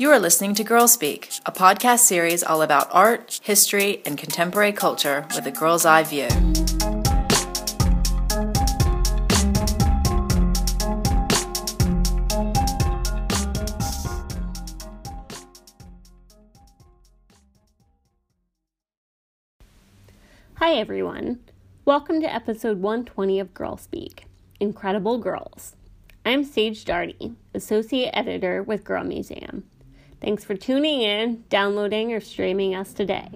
You are listening to Girl Speak, a podcast series all about art, history, and contemporary culture with a girl's eye view. Hi, everyone. Welcome to episode 120 of Girl Speak Incredible Girls. I'm Sage Darty, Associate Editor with Girl Museum. Thanks for tuning in, downloading, or streaming us today.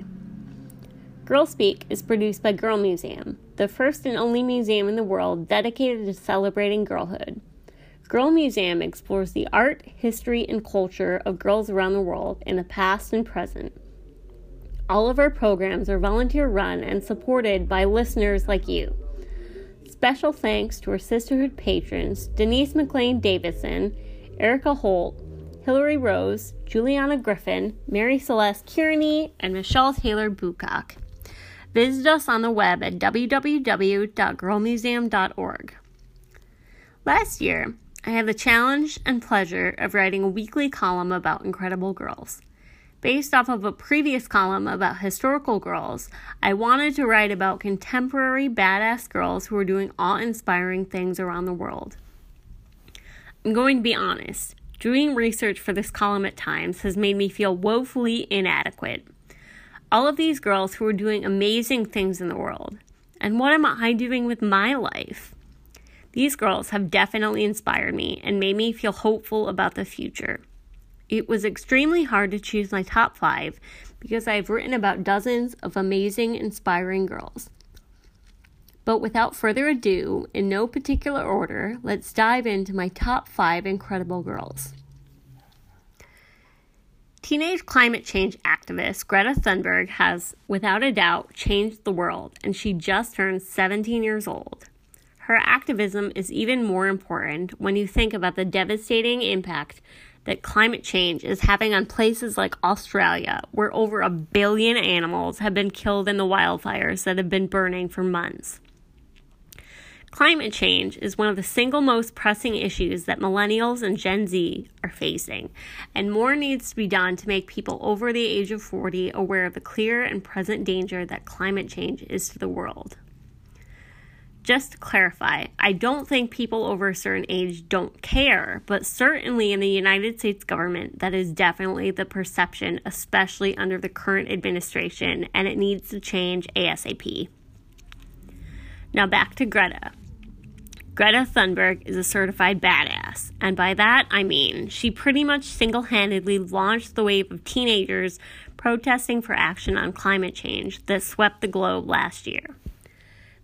Girl Speak is produced by Girl Museum, the first and only museum in the world dedicated to celebrating girlhood. Girl Museum explores the art, history, and culture of girls around the world in the past and present. All of our programs are volunteer run and supported by listeners like you. Special thanks to our sisterhood patrons Denise McLean Davison, Erica Holt, Hillary Rose, Juliana Griffin, Mary Celeste Kearney, and Michelle Taylor Bucock. Visit us on the web at www.girlmuseum.org. Last year, I had the challenge and pleasure of writing a weekly column about incredible girls. Based off of a previous column about historical girls, I wanted to write about contemporary badass girls who are doing awe inspiring things around the world. I'm going to be honest, Doing research for this column at times has made me feel woefully inadequate. All of these girls who are doing amazing things in the world. And what am I doing with my life? These girls have definitely inspired me and made me feel hopeful about the future. It was extremely hard to choose my top five because I've written about dozens of amazing, inspiring girls. But without further ado, in no particular order, let's dive into my top five incredible girls. Teenage climate change activist Greta Thunberg has, without a doubt, changed the world, and she just turned 17 years old. Her activism is even more important when you think about the devastating impact that climate change is having on places like Australia, where over a billion animals have been killed in the wildfires that have been burning for months. Climate change is one of the single most pressing issues that millennials and Gen Z are facing, and more needs to be done to make people over the age of 40 aware of the clear and present danger that climate change is to the world. Just to clarify, I don't think people over a certain age don't care, but certainly in the United States government, that is definitely the perception, especially under the current administration, and it needs to change ASAP. Now back to Greta. Greta Thunberg is a certified badass, and by that I mean she pretty much single handedly launched the wave of teenagers protesting for action on climate change that swept the globe last year.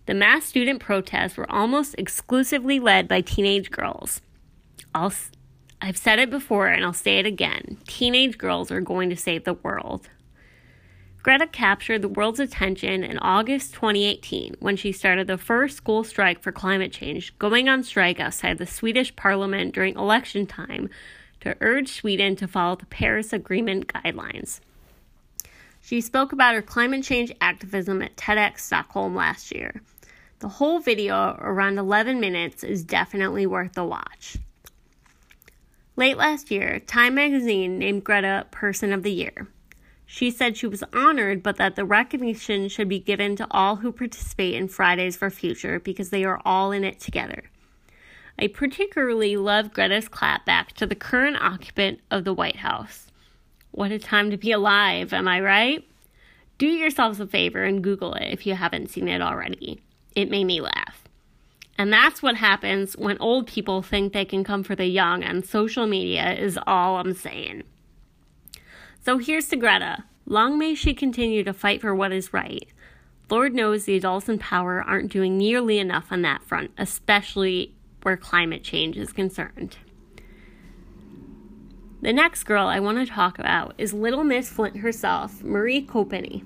The mass student protests were almost exclusively led by teenage girls. I'll, I've said it before and I'll say it again teenage girls are going to save the world. Greta captured the world's attention in August 2018 when she started the first school strike for climate change, going on strike outside the Swedish parliament during election time to urge Sweden to follow the Paris Agreement guidelines. She spoke about her climate change activism at TEDx Stockholm last year. The whole video, around 11 minutes, is definitely worth the watch. Late last year, Time magazine named Greta Person of the Year. She said she was honored, but that the recognition should be given to all who participate in Fridays for Future because they are all in it together. I particularly love Greta's clapback to the current occupant of the White House. What a time to be alive, am I right? Do yourselves a favor and Google it if you haven't seen it already. It made me laugh. And that's what happens when old people think they can come for the young and social media, is all I'm saying. So here's to Greta. Long may she continue to fight for what is right. Lord knows the adults in power aren't doing nearly enough on that front, especially where climate change is concerned. The next girl I want to talk about is Little Miss Flint herself, Mari Copeny.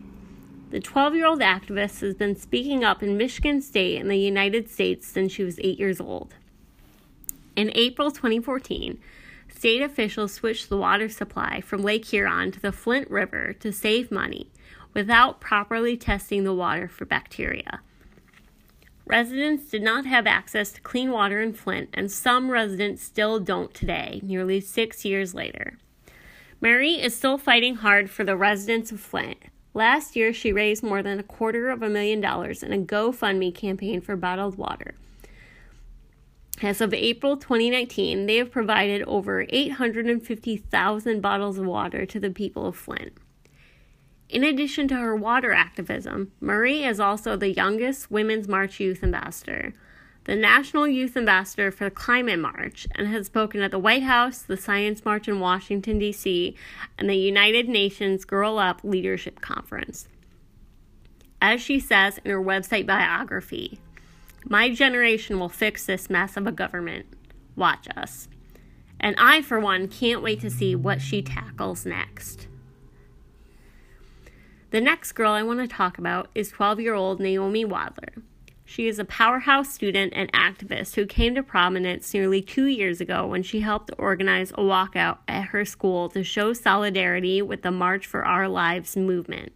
The 12 year old activist has been speaking up in Michigan State in the United States since she was 8 years old. In April 2014, state officials switched the water supply from Lake Huron to the Flint River to save money without properly testing the water for bacteria. Residents did not have access to clean water in Flint, and some residents still don't today, nearly six years later. Mari is still fighting hard for the residents of Flint. Last year, she raised more than a quarter of a million dollars in a GoFundMe campaign for bottled water. As of April 2019, they have provided over 850,000 bottles of water to the people of Flint. In addition to her water activism, Mari is also the youngest Women's March Youth Ambassador, the National Youth Ambassador for the Climate March, and has spoken at the White House, the Science March in Washington, D.C., and the United Nations Girl Up Leadership Conference. As she says in her website biography, my generation will fix this mess of a government. Watch us. And I, for one, can't wait to see what she tackles next. The next girl I want to talk about is 12 year old Naomi Wadler. She is a powerhouse student and activist who came to prominence nearly two years ago when she helped organize a walkout at her school to show solidarity with the March for Our Lives movement.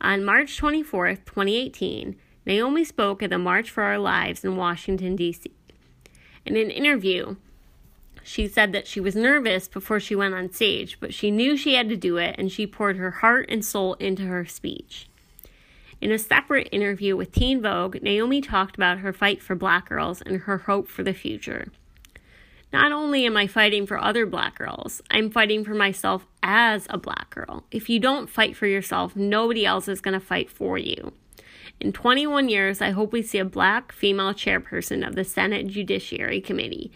On March 24, 2018, Naomi spoke at the March for Our Lives in Washington, D.C. In an interview, she said that she was nervous before she went on stage, but she knew she had to do it and she poured her heart and soul into her speech. In a separate interview with Teen Vogue, Naomi talked about her fight for black girls and her hope for the future. Not only am I fighting for other black girls, I'm fighting for myself as a black girl. If you don't fight for yourself, nobody else is going to fight for you. In 21 years, I hope we see a black female chairperson of the Senate Judiciary Committee.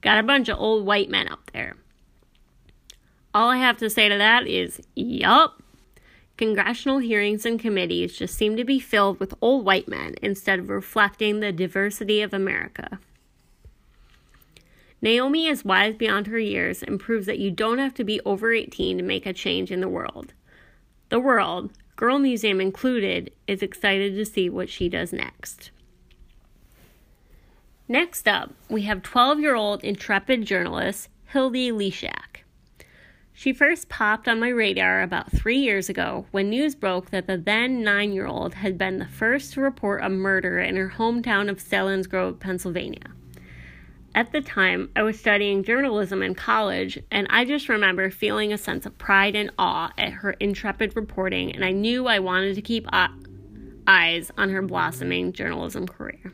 Got a bunch of old white men up there. All I have to say to that is, yup. Congressional hearings and committees just seem to be filled with old white men instead of reflecting the diversity of America. Naomi is wise beyond her years and proves that you don't have to be over 18 to make a change in the world. The world, Girl Museum included, is excited to see what she does next. Next up, we have 12 year old intrepid journalist Hilde Lysiak. She first popped on my radar about three years ago when news broke that the then nine year old had been the first to report a murder in her hometown of Selinsgrove, Pennsylvania. At the time, I was studying journalism in college, and I just remember feeling a sense of pride and awe at her intrepid reporting, and I knew I wanted to keep uh, eyes on her blossoming journalism career.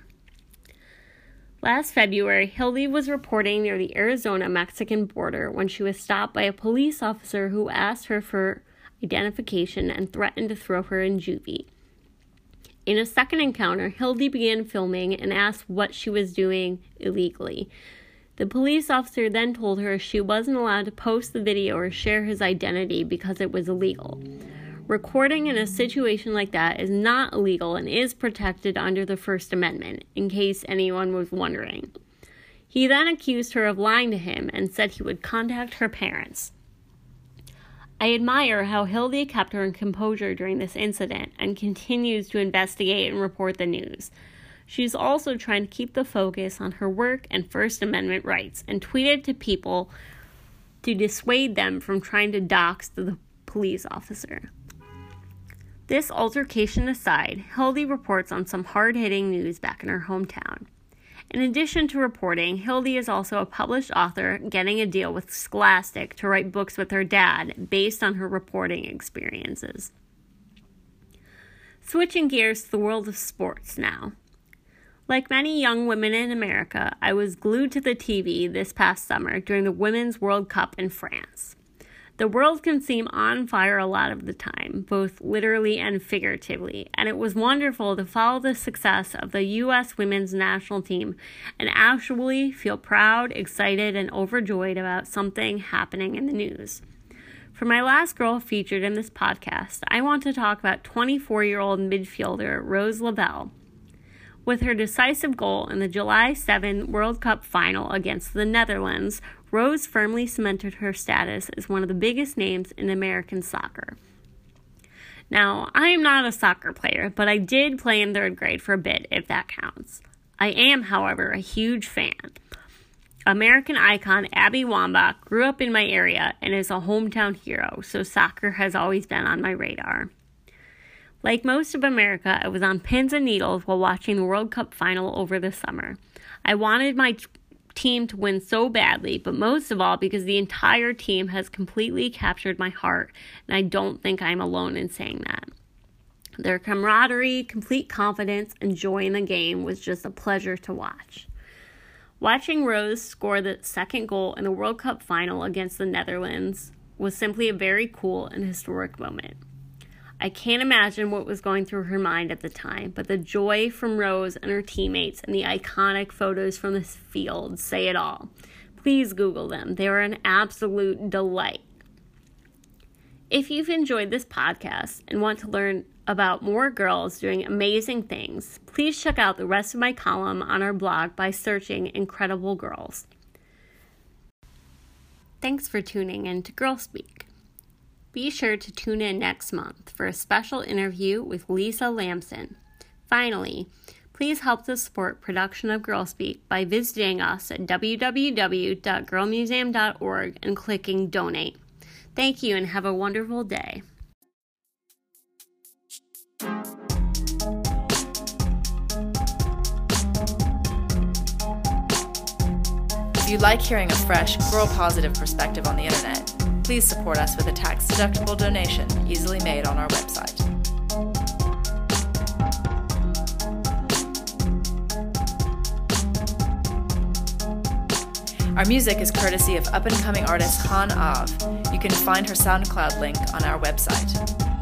Last February, Hilde was reporting near the Arizona Mexican border when she was stopped by a police officer who asked her for identification and threatened to throw her in juvie. In a second encounter, Hilde began filming and asked what she was doing illegally. The police officer then told her she wasn't allowed to post the video or share his identity because it was illegal. Recording in a situation like that is not illegal and is protected under the First Amendment, in case anyone was wondering. He then accused her of lying to him and said he would contact her parents. I admire how Hilde kept her composure during this incident and continues to investigate and report the news. She's also trying to keep the focus on her work and First Amendment rights and tweeted to people to dissuade them from trying to dox the police officer. This altercation aside, Hilde reports on some hard hitting news back in her hometown. In addition to reporting, Hilde is also a published author getting a deal with Scholastic to write books with her dad based on her reporting experiences. Switching gears to the world of sports now. Like many young women in America, I was glued to the TV this past summer during the Women's World Cup in France. The world can seem on fire a lot of the time, both literally and figuratively, and it was wonderful to follow the success of the U.S. women's national team and actually feel proud, excited, and overjoyed about something happening in the news. For my last girl featured in this podcast, I want to talk about 24 year old midfielder Rose Lavelle. With her decisive goal in the July 7 World Cup final against the Netherlands, Rose firmly cemented her status as one of the biggest names in American soccer. Now, I am not a soccer player, but I did play in third grade for a bit, if that counts. I am, however, a huge fan. American icon Abby Wambach grew up in my area and is a hometown hero, so soccer has always been on my radar. Like most of America, I was on pins and needles while watching the World Cup final over the summer. I wanted my team to win so badly, but most of all because the entire team has completely captured my heart, and I don't think I'm alone in saying that. Their camaraderie, complete confidence, and joy in the game was just a pleasure to watch. Watching Rose score the second goal in the World Cup final against the Netherlands was simply a very cool and historic moment. I can't imagine what was going through her mind at the time, but the joy from Rose and her teammates and the iconic photos from the field say it all. Please Google them, they are an absolute delight. If you've enjoyed this podcast and want to learn about more girls doing amazing things, please check out the rest of my column on our blog by searching Incredible Girls. Thanks for tuning in to Girl Speak. Be sure to tune in next month for a special interview with Lisa Lamson. Finally, please help to support production of Girl Speak by visiting us at www.girlmuseum.org and clicking donate. Thank you and have a wonderful day. If you like hearing a fresh, girl positive perspective on the internet, please support us with a tax deductible donation easily made on our website. Our music is courtesy of up and coming artist Han Av. You can find her SoundCloud link on our website.